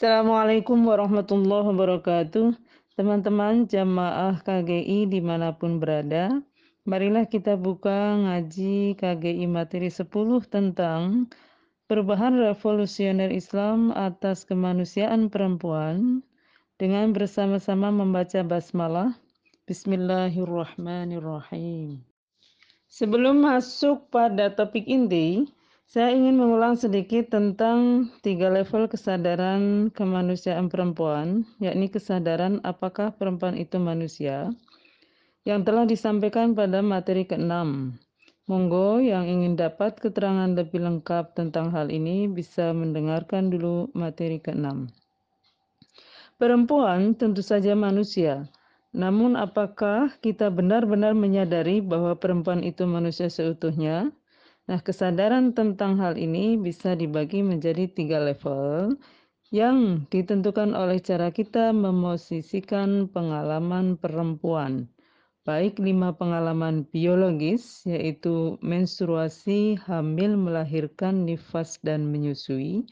Assalamualaikum warahmatullahi wabarakatuh. Teman-teman jamaah KGI di mana pun berada, marilah kita buka ngaji KGI materi 10 tentang perubahan revolusioner Islam atas kemanusiaan perempuan dengan bersama-sama membaca basmalah. Bismillahirrahmanirrahim. Sebelum masuk pada topik inti, saya ingin mengulang sedikit tentang tiga level kesadaran kemanusiaan perempuan, yakni kesadaran apakah perempuan itu manusia, yang telah disampaikan pada materi ke-6. Monggo yang ingin dapat keterangan lebih lengkap tentang hal ini bisa mendengarkan dulu materi ke-6. Perempuan tentu saja manusia, namun apakah kita benar-benar menyadari bahwa perempuan itu manusia seutuhnya? Nah, kesadaran tentang hal ini bisa dibagi menjadi tiga level yang ditentukan oleh cara kita memosisikan pengalaman perempuan, baik lima pengalaman biologis, yaitu menstruasi, hamil, melahirkan, nifas, dan menyusui,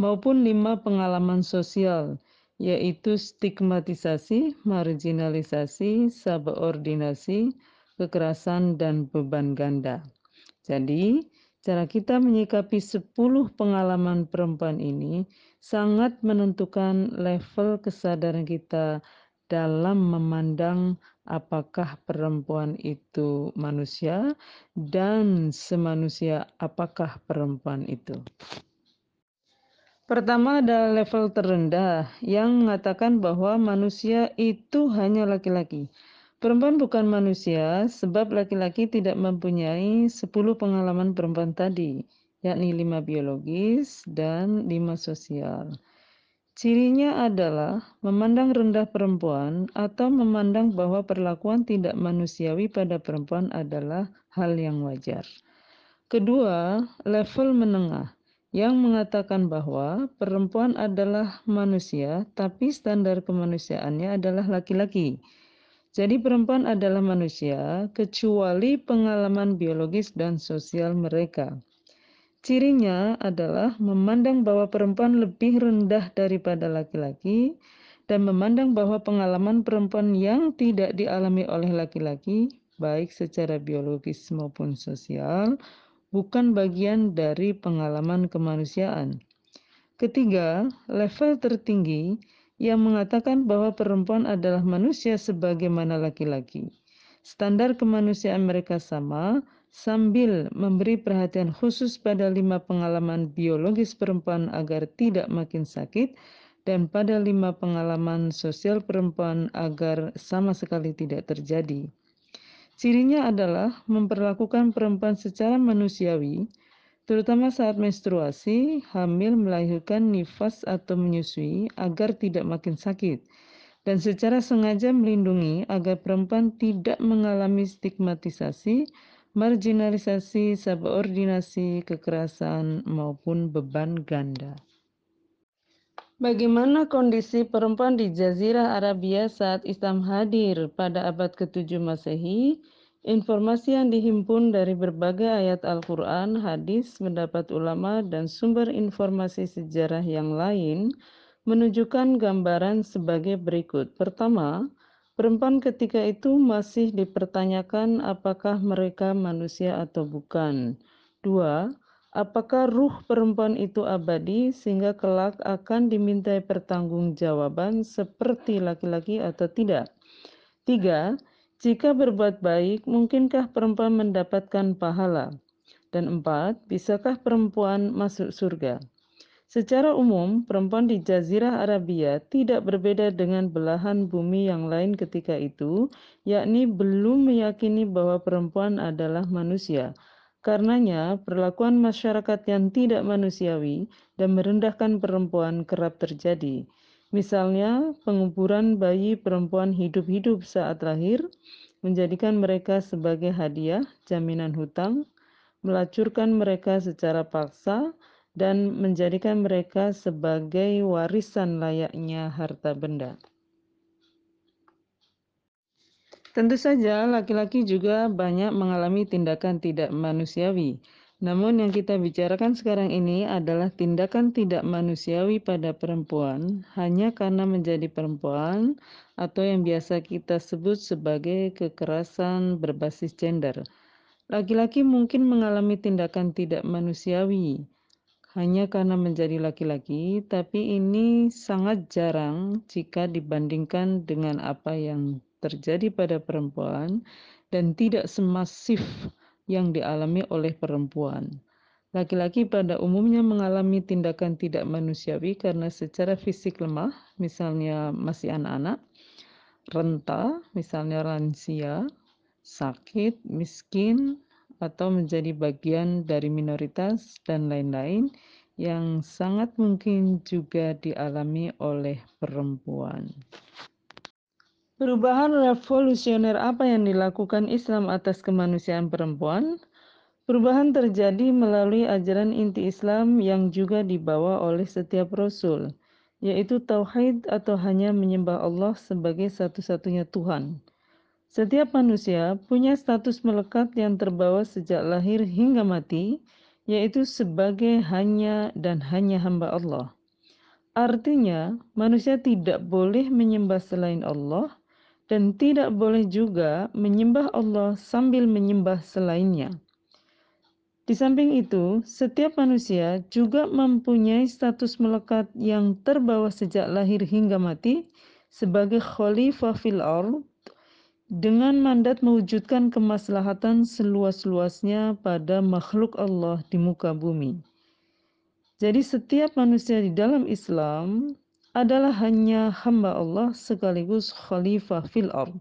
maupun lima pengalaman sosial, yaitu stigmatisasi, marginalisasi, subordinasi, kekerasan, dan beban ganda. Jadi, cara kita menyikapi 10 pengalaman perempuan ini sangat menentukan level kesadaran kita dalam memandang apakah perempuan itu manusia dan semanusia apakah perempuan itu. Pertama adalah level terendah yang mengatakan bahwa manusia itu hanya laki-laki. Perempuan bukan manusia sebab laki-laki tidak mempunyai 10 pengalaman perempuan tadi, yakni 5 biologis dan 5 sosial. Cirinya adalah memandang rendah perempuan atau memandang bahwa perlakuan tidak manusiawi pada perempuan adalah hal yang wajar. Kedua, level menengah yang mengatakan bahwa perempuan adalah manusia, tapi standar kemanusiaannya adalah laki-laki. Jadi perempuan adalah manusia kecuali pengalaman biologis dan sosial mereka. Cirinya adalah memandang bahwa perempuan lebih rendah daripada laki-laki dan memandang bahwa pengalaman perempuan yang tidak dialami oleh laki-laki, baik secara biologis maupun sosial, bukan bagian dari pengalaman kemanusiaan. Ketiga, level tertinggi yang mengatakan bahwa perempuan adalah manusia sebagaimana laki-laki. Standar kemanusiaan mereka sama, sambil memberi perhatian khusus pada lima pengalaman biologis perempuan agar tidak makin sakit, dan pada lima pengalaman sosial perempuan agar sama sekali tidak terjadi. Cirinya adalah memperlakukan perempuan secara manusiawi, terutama saat menstruasi, hamil, melahirkan, nifas, atau menyusui agar tidak makin sakit, dan secara sengaja melindungi agar perempuan tidak mengalami stigmatisasi, marginalisasi, subordinasi, kekerasan, maupun beban ganda. Bagaimana kondisi perempuan di Jazirah Arabia saat Islam hadir pada abad ke-7 Masehi? Informasi yang dihimpun dari berbagai ayat Al-Quran, hadis, pendapat ulama, dan sumber informasi sejarah yang lain menunjukkan gambaran sebagai berikut. Pertama, perempuan ketika itu masih dipertanyakan apakah mereka manusia atau bukan. Dua, apakah ruh perempuan itu abadi sehingga kelak akan dimintai pertanggungjawaban seperti laki-laki atau tidak. Tiga, jika berbuat baik, mungkinkah perempuan mendapatkan pahala? Dan empat, bisakah perempuan masuk surga? Secara umum, perempuan di Jazirah Arabia tidak berbeda dengan belahan bumi yang lain ketika itu, yakni belum meyakini bahwa perempuan adalah manusia. Karenanya, perlakuan masyarakat yang tidak manusiawi dan merendahkan perempuan kerap terjadi. Misalnya, penguburan bayi perempuan hidup-hidup saat lahir, menjadikan mereka sebagai hadiah, jaminan hutang, melacurkan mereka secara paksa, dan menjadikan mereka sebagai warisan layaknya harta benda. Tentu saja, laki-laki juga banyak mengalami tindakan tidak manusiawi, Namun yang kita bicarakan sekarang ini adalah tindakan tidak manusiawi pada perempuan hanya karena menjadi perempuan atau yang biasa kita sebut sebagai kekerasan berbasis gender. Laki-laki mungkin mengalami tindakan tidak manusiawi hanya karena menjadi laki-laki, tapi ini sangat jarang jika dibandingkan dengan apa yang terjadi pada perempuan dan tidak semasif yang dialami oleh perempuan. Laki-laki pada umumnya mengalami tindakan tidak manusiawi karena secara fisik lemah, misalnya masih anak-anak, renta, misalnya lansia, sakit, miskin, atau menjadi bagian dari minoritas, dan lain-lain yang sangat mungkin juga dialami oleh perempuan. Perubahan revolusioner apa yang dilakukan Islam atas kemanusiaan perempuan? Perubahan terjadi melalui ajaran inti Islam yang juga dibawa oleh setiap rasul, yaitu tauhid atau hanya menyembah Allah sebagai satu-satunya Tuhan. Setiap manusia punya status melekat yang terbawa sejak lahir hingga mati, yaitu sebagai hanya dan hanya hamba Allah. Artinya, manusia tidak boleh menyembah selain Allah dan tidak boleh juga menyembah Allah sambil menyembah selainnya. Di samping itu, setiap manusia juga mempunyai status melekat yang terbawa sejak lahir hingga mati sebagai khalifah fil ard dengan mandat mewujudkan kemaslahatan seluas-luasnya pada makhluk Allah di muka bumi. Jadi setiap manusia di dalam Islam adalah hanya hamba Allah sekaligus khalifah fil ard.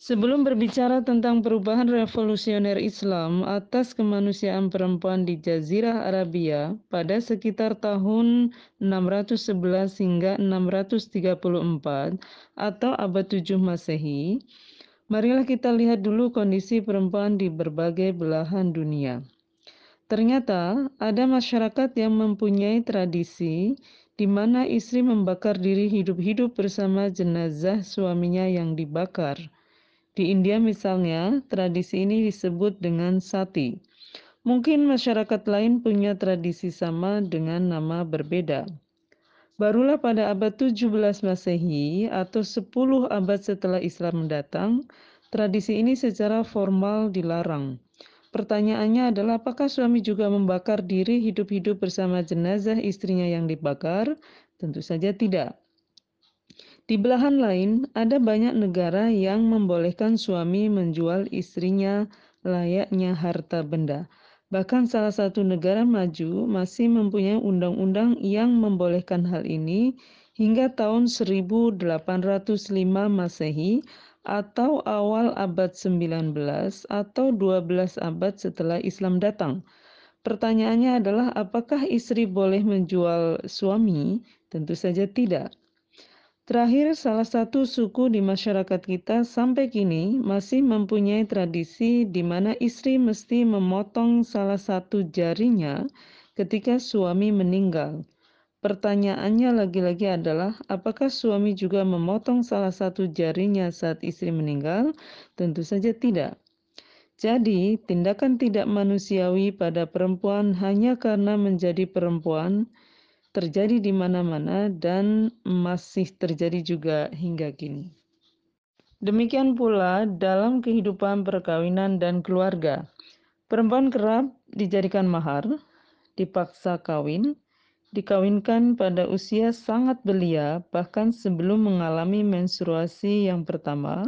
Sebelum berbicara tentang perubahan revolusioner Islam atas kemanusiaan perempuan di Jazirah Arabia pada sekitar tahun 611 hingga 634 atau abad 7 Masehi, marilah kita lihat dulu kondisi perempuan di berbagai belahan dunia. Ternyata ada masyarakat yang mempunyai tradisi di mana istri membakar diri hidup-hidup bersama jenazah suaminya yang dibakar. Di India misalnya, tradisi ini disebut dengan sati. Mungkin masyarakat lain punya tradisi sama dengan nama berbeda. Barulah pada abad 17 Masehi atau 10 abad setelah Islam mendatang, tradisi ini secara formal dilarang. Pertanyaannya adalah apakah suami juga membakar diri hidup-hidup bersama jenazah istrinya yang dibakar? Tentu saja tidak. Di belahan lain, ada banyak negara yang membolehkan suami menjual istrinya layaknya harta benda. Bahkan salah satu negara maju masih mempunyai undang-undang yang membolehkan hal ini hingga tahun 1805 Masehi atau awal abad 19 atau 12 abad setelah Islam datang. Pertanyaannya adalah apakah istri boleh menjual suami? Tentu saja tidak. Terakhir, salah satu suku di masyarakat kita sampai kini masih mempunyai tradisi di mana istri mesti memotong salah satu jarinya ketika suami meninggal. Pertanyaannya lagi-lagi adalah, apakah suami juga memotong salah satu jarinya saat istri meninggal? Tentu saja tidak. Jadi, tindakan tidak manusiawi pada perempuan hanya karena menjadi perempuan terjadi di mana-mana dan masih terjadi juga hingga kini. Demikian pula dalam kehidupan perkawinan dan keluarga. Perempuan kerap dijadikan mahar, dipaksa kawin, dikawinkan pada usia sangat belia, bahkan sebelum mengalami menstruasi yang pertama,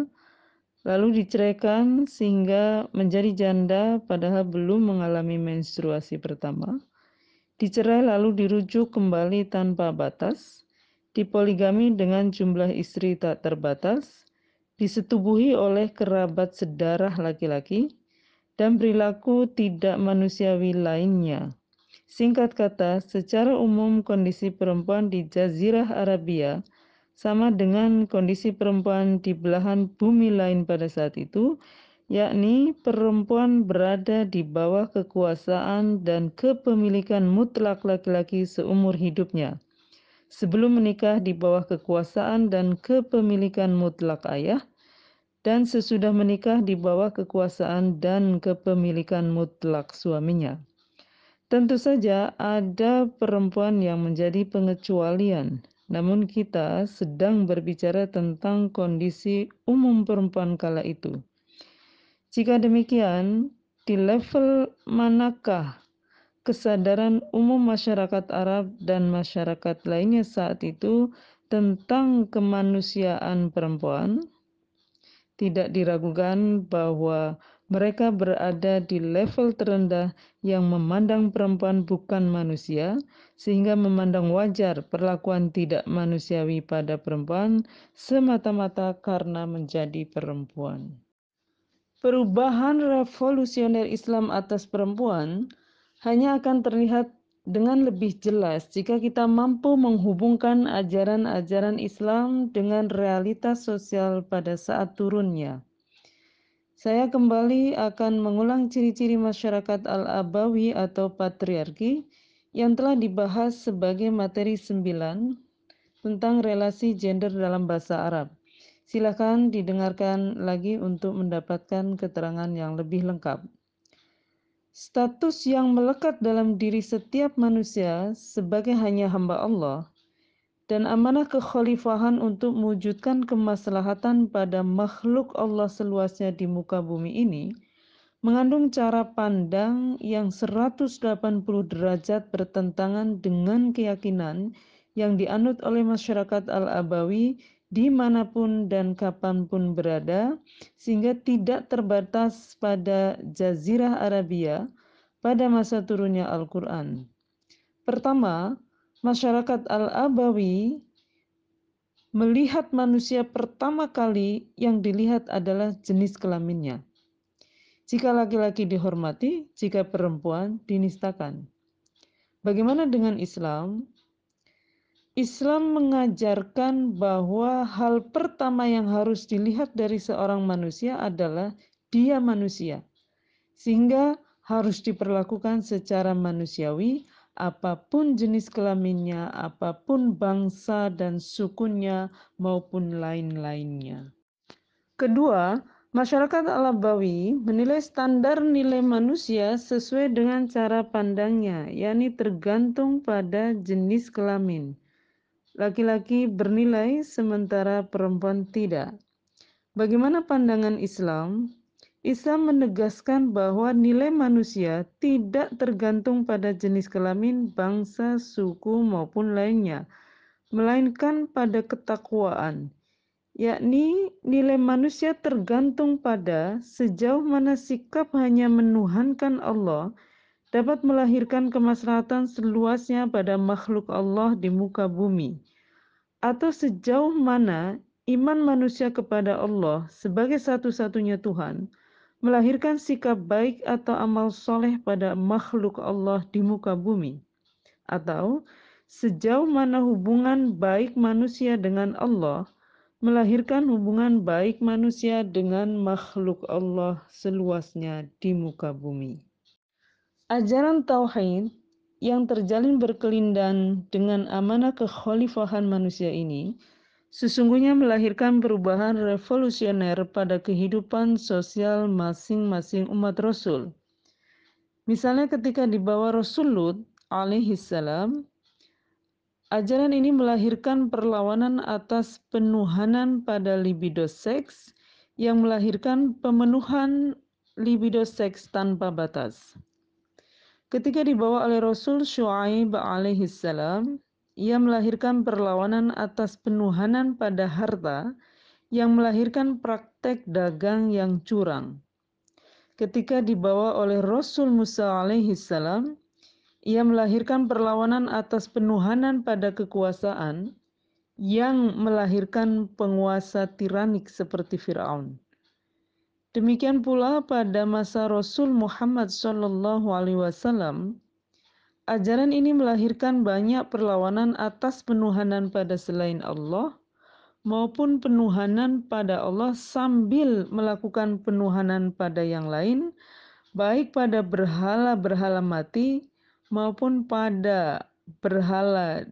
lalu diceraikan sehingga menjadi janda padahal belum mengalami menstruasi pertama, dicerai lalu dirujuk kembali tanpa batas, dipoligami dengan jumlah istri tak terbatas, disetubuhi oleh kerabat sedarah laki-laki, dan perilaku tidak manusiawi lainnya Singkat kata, secara umum kondisi perempuan di Jazirah Arabia sama dengan kondisi perempuan di belahan bumi lain pada saat itu, yakni perempuan berada di bawah kekuasaan dan kepemilikan mutlak laki-laki seumur hidupnya. Sebelum menikah di bawah kekuasaan dan kepemilikan mutlak ayah, dan sesudah menikah di bawah kekuasaan dan kepemilikan mutlak suaminya. Tentu saja ada perempuan yang menjadi pengecualian, namun kita sedang berbicara tentang kondisi umum perempuan kala itu. Jika demikian, di level manakah kesadaran umum masyarakat Arab dan masyarakat lainnya saat itu tentang kemanusiaan perempuan? Tidak diragukan bahwa mereka berada di level terendah yang memandang perempuan bukan manusia, sehingga memandang wajar perlakuan tidak manusiawi pada perempuan semata-mata karena menjadi perempuan. Perubahan revolusioner Islam atas perempuan hanya akan terlihat dengan lebih jelas jika kita mampu menghubungkan ajaran-ajaran Islam dengan realitas sosial pada saat turunnya. Saya kembali akan mengulang ciri-ciri masyarakat Al-Abawi atau patriarki yang telah dibahas sebagai materi sembilan tentang relasi gender dalam bahasa Arab. Silakan didengarkan lagi untuk mendapatkan keterangan yang lebih lengkap. Status yang melekat dalam diri setiap manusia sebagai hanya hamba Allah dan amanah kekhalifahan untuk mewujudkan kemaslahatan pada makhluk Allah seluasnya di muka bumi ini mengandung cara pandang yang 180 derajat bertentangan dengan keyakinan yang dianut oleh masyarakat Al-Abawi di mana pun dan kapan pun berada, sehingga tidak terbatas pada Jazirah Arabia pada masa turunnya Al-Quran. Pertama, masyarakat Al-Abawi melihat manusia pertama kali yang dilihat adalah jenis kelaminnya. Jika laki-laki dihormati, jika perempuan dinistakan. Bagaimana dengan Islam? Islam mengajarkan bahwa hal pertama yang harus dilihat dari seorang manusia adalah dia manusia, sehingga harus diperlakukan secara manusiawi, apa pun jenis kelaminnya, apa pun bangsa dan sukunya, maupun lain-lainnya. Kedua, masyarakat Alabawi menilai standar nilai manusia sesuai dengan cara pandangnya, yakni tergantung pada jenis kelamin laki-laki bernilai sementara perempuan tidak. Bagaimana pandangan Islam? Islam menegaskan bahwa nilai manusia tidak tergantung pada jenis kelamin, bangsa, suku, maupun lainnya, melainkan pada ketakwaan, yakni nilai manusia tergantung pada sejauh mana sikap hanya menuhankan Allah dapat melahirkan kemaslahatan seluasnya pada makhluk Allah di muka bumi, atau sejauh mana iman manusia kepada Allah sebagai satu-satunya Tuhan melahirkan sikap baik atau amal soleh pada makhluk Allah di muka bumi, atau sejauh mana hubungan baik manusia dengan Allah melahirkan hubungan baik manusia dengan makhluk Allah seluasnya di muka bumi. Ajaran tauhid yang terjalin berkelindan dengan amanah kekhalifahan manusia ini sesungguhnya melahirkan perubahan revolusioner pada kehidupan sosial masing-masing umat Rasul. Misalnya ketika di bawah Rasul Lut alaihi ajaran ini melahirkan perlawanan atas penuhanan pada libido seks yang melahirkan pemenuhan libido seks tanpa batas. Ketika dibawa oleh Rasul Shu'aib alaihi salam, ia melahirkan perlawanan atas penuhanan pada harta yang melahirkan praktek dagang yang curang. Ketika dibawa oleh Rasul Musa alaihi salam, ia melahirkan perlawanan atas penuhanan pada kekuasaan yang melahirkan penguasa tiranik seperti Firaun. Demikian pula pada masa Rasul Muhammad Shallallahu Alaihi Wasallam, ajaran ini melahirkan banyak perlawanan atas penuhanan pada selain Allah maupun penuhanan pada Allah sambil melakukan penuhanan pada yang lain, baik pada berhala-berhala mati maupun pada berhala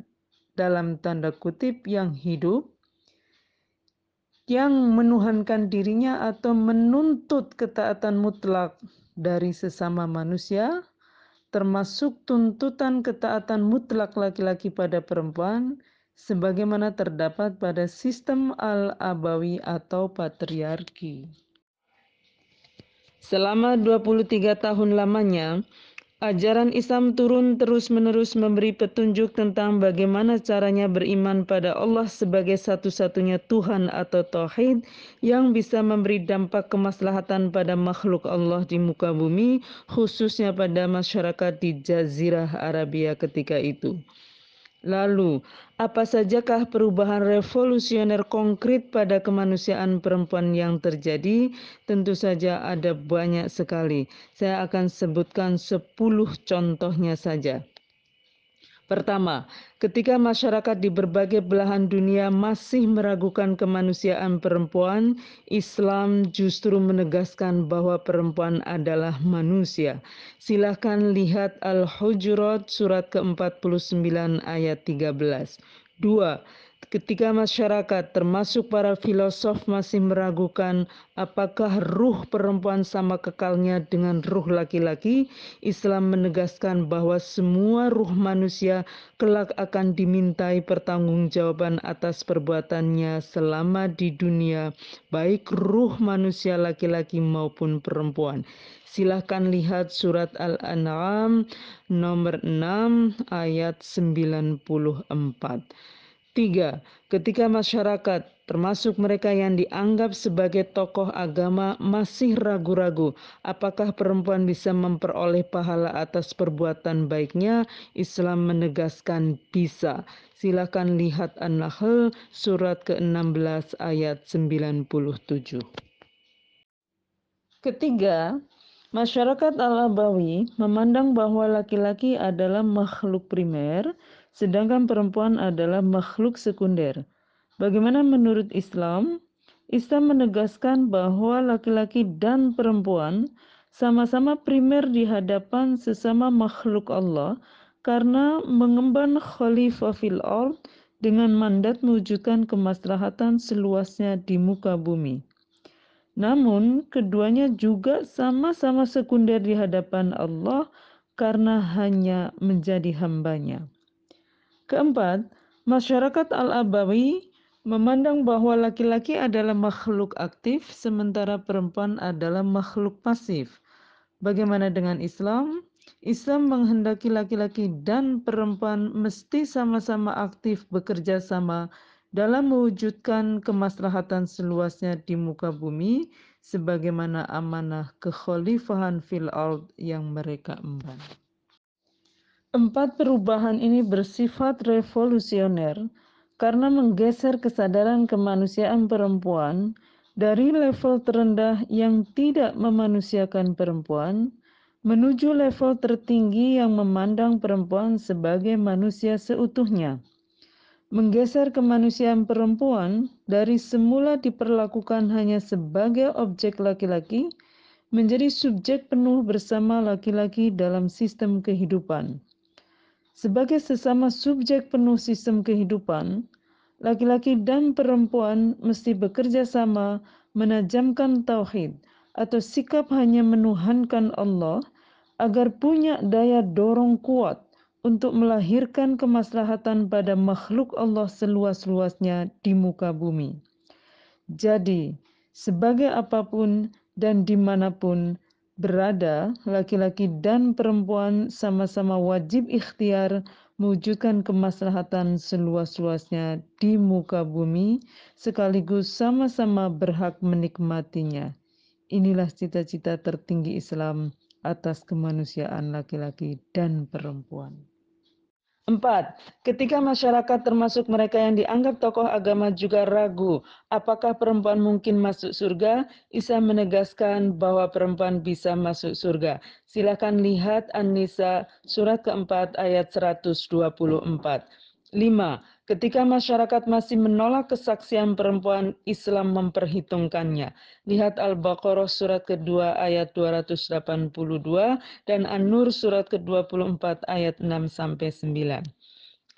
dalam tanda kutip yang hidup yang menuhankan dirinya atau menuntut ketaatan mutlak dari sesama manusia, termasuk tuntutan ketaatan mutlak laki-laki pada perempuan, sebagaimana terdapat pada sistem al-abawi atau patriarki. Selama 23 tahun lamanya, Ajaran Islam turun terus-menerus memberi petunjuk tentang bagaimana caranya beriman pada Allah sebagai satu-satunya Tuhan atau Tauhid yang bisa memberi dampak kemaslahatan pada makhluk Allah di muka bumi, khususnya pada masyarakat di Jazirah Arabia ketika itu. Lalu, apa sajakah perubahan revolusioner konkret pada kemanusiaan perempuan yang terjadi? Tentu saja ada banyak sekali. Saya akan sebutkan 10 contohnya saja. Pertama, ketika masyarakat di berbagai belahan dunia masih meragukan kemanusiaan perempuan, Islam justru menegaskan bahwa perempuan adalah manusia. Silahkan lihat Al-Hujurat surat ke-49 ayat 13. Dua, ketika masyarakat termasuk para filosof masih meragukan apakah ruh perempuan sama kekalnya dengan ruh laki-laki, Islam menegaskan bahwa semua ruh manusia kelak akan dimintai pertanggungjawaban atas perbuatannya selama di dunia, baik ruh manusia laki-laki maupun perempuan. Silahkan lihat surat Al-An'am nomor 6 ayat 94. Tiga, ketika masyarakat, termasuk mereka yang dianggap sebagai tokoh agama, masih ragu-ragu apakah perempuan bisa memperoleh pahala atas perbuatan baiknya, Islam menegaskan bisa. Silakan lihat An-Nahl surat ke-16 ayat 97. Ketiga, masyarakat Al-Abawi memandang bahwa laki-laki adalah makhluk primer sedangkan perempuan adalah makhluk sekunder. Bagaimana menurut Islam? Islam menegaskan bahwa laki-laki dan perempuan sama-sama primer di hadapan sesama makhluk Allah karena mengemban khalifah fil ard dengan mandat mewujudkan kemaslahatan seluasnya di muka bumi. Namun, keduanya juga sama-sama sekunder di hadapan Allah karena hanya menjadi hambanya. Keempat, masyarakat Al-Abawi memandang bahwa laki-laki adalah makhluk aktif sementara perempuan adalah makhluk pasif. Bagaimana dengan Islam? Islam menghendaki laki-laki dan perempuan mesti sama-sama aktif bekerja sama dalam mewujudkan kemaslahatan seluasnya di muka bumi sebagaimana amanah kekhalifahan fil ard yang mereka emban. Empat perubahan ini bersifat revolusioner karena menggeser kesadaran kemanusiaan perempuan dari level terendah yang tidak memanusiakan perempuan menuju level tertinggi yang memandang perempuan sebagai manusia seutuhnya. Menggeser kemanusiaan perempuan dari semula diperlakukan hanya sebagai objek laki-laki menjadi subjek penuh bersama laki-laki dalam sistem kehidupan. Sebagai sesama subjek penuh sistem kehidupan, laki-laki dan perempuan mesti bekerja sama menajamkan tauhid atau sikap hanya menuhankan Allah agar punya daya dorong kuat untuk melahirkan kemaslahatan pada makhluk Allah seluas-luasnya di muka bumi. Jadi, sebagai apa pun dan di mana pun berada, laki-laki dan perempuan sama-sama wajib ikhtiar mewujudkan kemaslahatan seluas-luasnya di muka bumi, sekaligus sama-sama berhak menikmatinya. Inilah cita-cita tertinggi Islam atas kemanusiaan laki-laki dan perempuan. Empat, ketika masyarakat termasuk mereka yang dianggap tokoh agama juga ragu apakah perempuan mungkin masuk surga, Isa menegaskan bahwa perempuan bisa masuk surga. Silakan lihat An-Nisa surat keempat ayat 124. Lima, ketika masyarakat masih menolak kesaksian perempuan, Islam memperhitungkannya. Lihat Al-Baqarah surat kedua ayat 282 dan An-Nur surat ke-24 ayat 6 sampai 9.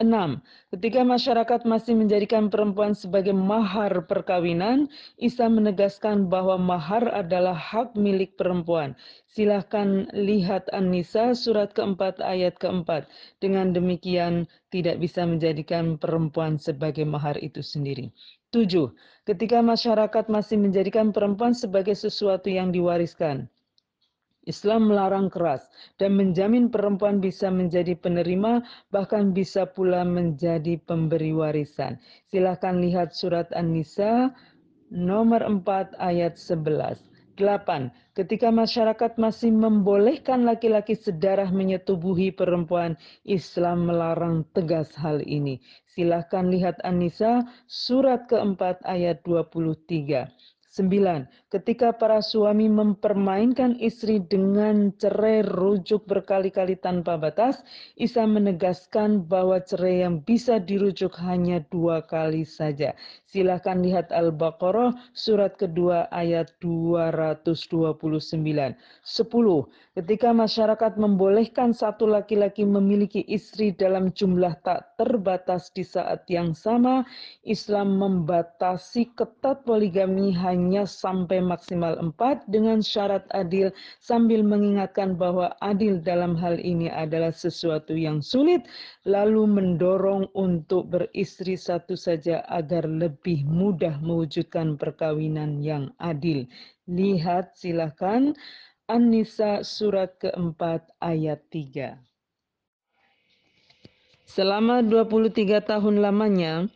Enam, ketika masyarakat masih menjadikan perempuan sebagai mahar perkawinan, Isa menegaskan bahwa mahar adalah hak milik perempuan. Silahkan lihat An-Nisa surat keempat ayat keempat. Dengan demikian tidak bisa menjadikan perempuan sebagai mahar itu sendiri. Tujuh, ketika masyarakat masih menjadikan perempuan sebagai sesuatu yang diwariskan. Islam melarang keras dan menjamin perempuan bisa menjadi penerima bahkan bisa pula menjadi pemberi warisan. Silakan lihat surat An-Nisa nomor 4 ayat 11. 8. Ketika masyarakat masih membolehkan laki-laki sedarah menyetubuhi perempuan, Islam melarang tegas hal ini. Silahkan lihat An-Nisa surat keempat ayat 23. 9. Ketika para suami mempermainkan istri dengan cerai rujuk berkali-kali tanpa batas, Isa menegaskan bahwa cerai yang bisa dirujuk hanya dua kali saja. Silahkan lihat Al-Baqarah surat kedua ayat 229. 10. Ketika masyarakat membolehkan satu laki-laki memiliki istri dalam jumlah tak terbatas di saat yang sama, Islam membatasi ketat poligami hanya sampai maksimal empat dengan syarat adil sambil mengingatkan bahwa adil dalam hal ini adalah sesuatu yang sulit, lalu mendorong untuk beristri satu saja agar lebih mudah mewujudkan perkawinan yang adil. Lihat silahkan An-Nisa surat keempat ayat 3. Selama 23 tahun lamanya,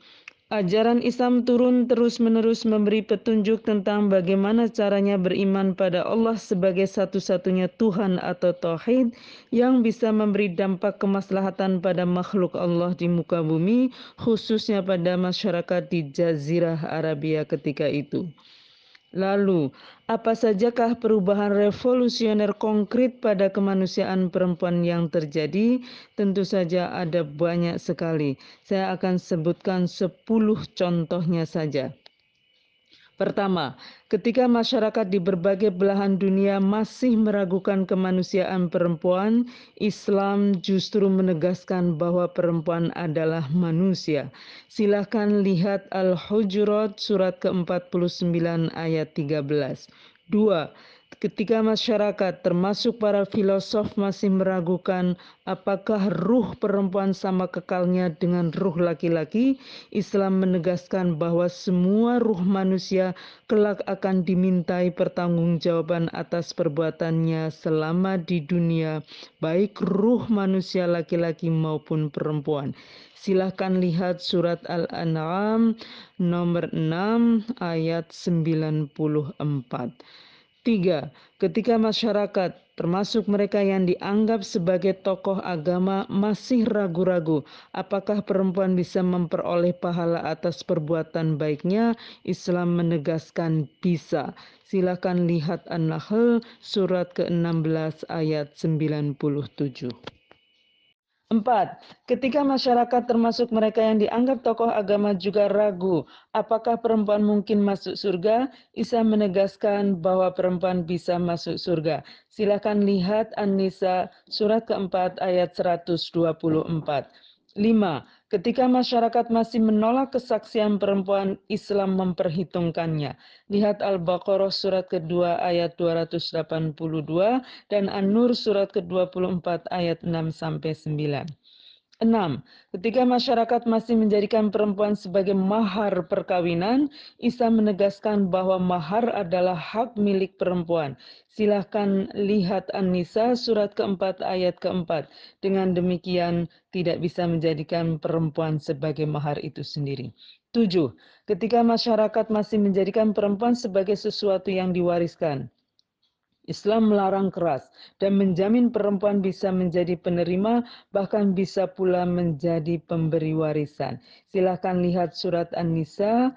ajaran Islam turun terus-menerus memberi petunjuk tentang bagaimana caranya beriman pada Allah sebagai satu-satunya Tuhan atau Tauhid yang bisa memberi dampak kemaslahatan pada makhluk Allah di muka bumi, khususnya pada masyarakat di Jazirah Arabia ketika itu. Lalu, apa sajakah perubahan revolusioner konkret pada kemanusiaan perempuan yang terjadi? Tentu saja ada banyak sekali. Saya akan sebutkan 10 contohnya saja. Pertama, ketika masyarakat di berbagai belahan dunia masih meragukan kemanusiaan perempuan, Islam justru menegaskan bahwa perempuan adalah manusia. Silahkan lihat Al-Hujurat surat ke-49 ayat 13. Dua, ketika masyarakat termasuk para filosof masih meragukan apakah ruh perempuan sama kekalnya dengan ruh laki-laki, Islam menegaskan bahwa semua ruh manusia kelak akan dimintai pertanggungjawaban atas perbuatannya selama di dunia, baik ruh manusia laki-laki maupun perempuan. Silahkan lihat surat Al-An'am nomor 6 ayat 94. Tiga, ketika masyarakat, termasuk mereka yang dianggap sebagai tokoh agama, masih ragu-ragu apakah perempuan bisa memperoleh pahala atas perbuatan baiknya, Islam menegaskan bisa. Silakan lihat An-Nahl surat ke-16 ayat 97. Empat, ketika masyarakat termasuk mereka yang dianggap tokoh agama juga ragu apakah perempuan mungkin masuk surga, Isa menegaskan bahwa perempuan bisa masuk surga. Silakan lihat An-Nisa surat keempat ayat 124. Lima, ketika masyarakat masih menolak kesaksian perempuan, Islam memperhitungkannya. Lihat Al-Baqarah surat kedua ayat 282 dan An-Nur surat ke-24 ayat 6 sampai 9. 6. Ketika masyarakat masih menjadikan perempuan sebagai mahar perkawinan, Isa menegaskan bahwa mahar adalah hak milik perempuan. Silahkan lihat An-Nisa surat keempat ayat keempat. Dengan demikian tidak bisa menjadikan perempuan sebagai mahar itu sendiri. 7. Ketika masyarakat masih menjadikan perempuan sebagai sesuatu yang diwariskan. Islam melarang keras dan menjamin perempuan bisa menjadi penerima, bahkan bisa pula menjadi pemberi warisan. Silahkan lihat surat An-Nisa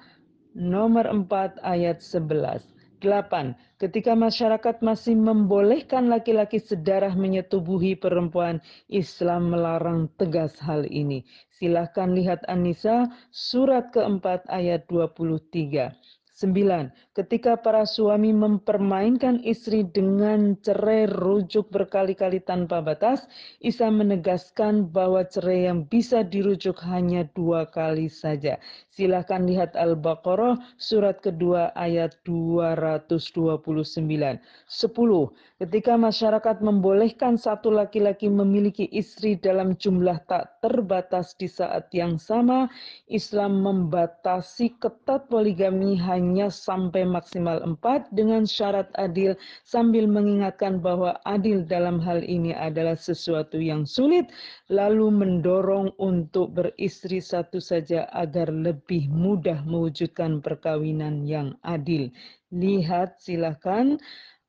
nomor 4 ayat 11. 8. Ketika masyarakat masih membolehkan laki-laki sedarah menyetubuhi perempuan, Islam melarang tegas hal ini. Silahkan lihat An-Nisa surat keempat ayat 23. 9. Ketika para suami mempermainkan istri dengan cerai rujuk berkali-kali tanpa batas, Isa menegaskan bahwa cerai yang bisa dirujuk hanya dua kali saja. Silahkan lihat Al-Baqarah surat kedua ayat 229. 10. Ketika masyarakat membolehkan satu laki-laki memiliki istri dalam jumlah tak terbatas di saat yang sama, Islam membatasi ketat poligami hanya sampai maksimal empat dengan syarat adil sambil mengingatkan bahwa adil dalam hal ini adalah sesuatu yang sulit lalu mendorong untuk beristri satu saja agar lebih mudah mewujudkan perkawinan yang adil. Lihat silahkan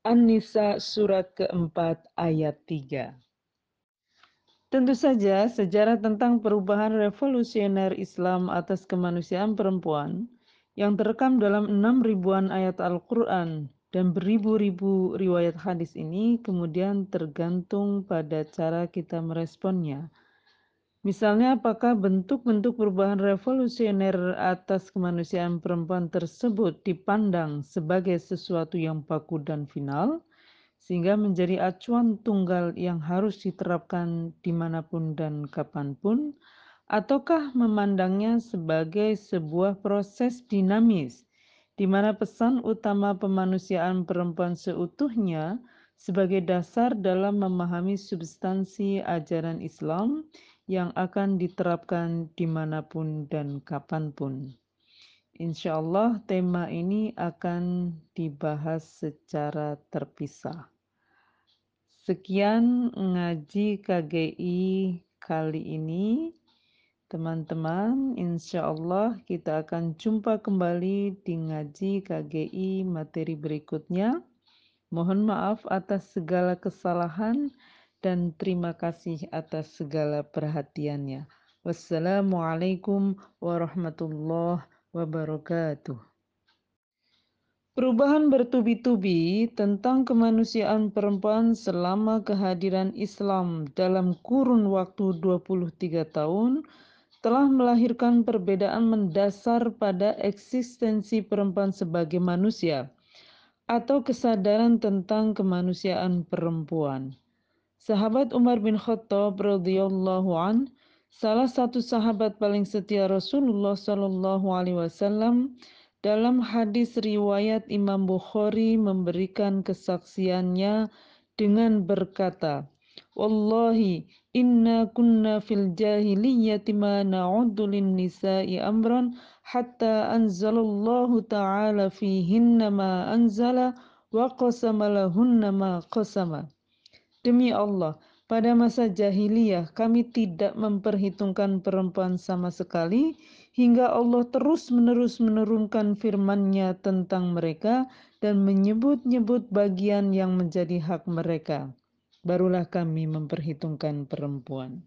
An-Nisa surat keempat ayat 3. Tentu saja sejarah tentang perubahan revolusioner Islam atas kemanusiaan perempuan yang terekam dalam enam ribuan ayat Al-Quran dan beribu-ribu riwayat hadis ini kemudian tergantung pada cara kita meresponnya. Misalnya apakah bentuk-bentuk perubahan revolusioner atas kemanusiaan perempuan tersebut dipandang sebagai sesuatu yang baku dan final, sehingga menjadi acuan tunggal yang harus diterapkan di mana pun dan kapan pun, ataukah memandangnya sebagai sebuah proses dinamis di mana pesan utama pemanusiaan perempuan seutuhnya sebagai dasar dalam memahami substansi ajaran Islam yang akan diterapkan di mana pun dan kapan pun. Insya Allah tema ini akan dibahas secara terpisah. Sekian ngaji KGI kali ini. Teman-teman, insya Allah kita akan jumpa kembali di ngaji KGI materi berikutnya. Mohon maaf atas segala kesalahan dan terima kasih atas segala perhatiannya. Wassalamualaikum warahmatullahi wabarakatuh. Perubahan bertubi-tubi tentang kemanusiaan perempuan selama kehadiran Islam dalam kurun waktu 23 tahun telah melahirkan perbedaan mendasar pada eksistensi perempuan sebagai manusia atau kesadaran tentang kemanusiaan perempuan. Sahabat Umar bin Khattab radhiyallahu an, salah satu sahabat paling setia Rasulullah shallallahu alaihi wasallam, dalam hadis riwayat Imam Bukhari memberikan kesaksiannya dengan berkata, Wallahi inna kunna fil jahiliyyati ma na'uddu lin nisa'i amran hatta anzalallahu ta'ala fihinna ma anzala wa qasama lahunna ma qasama. Demi Allah, pada masa jahiliyah kami tidak memperhitungkan perempuan sama sekali hingga Allah terus-menerus menurunkan firman-Nya tentang mereka dan menyebut-nyebut bagian yang menjadi hak mereka barulah kami memperhitungkan perempuan.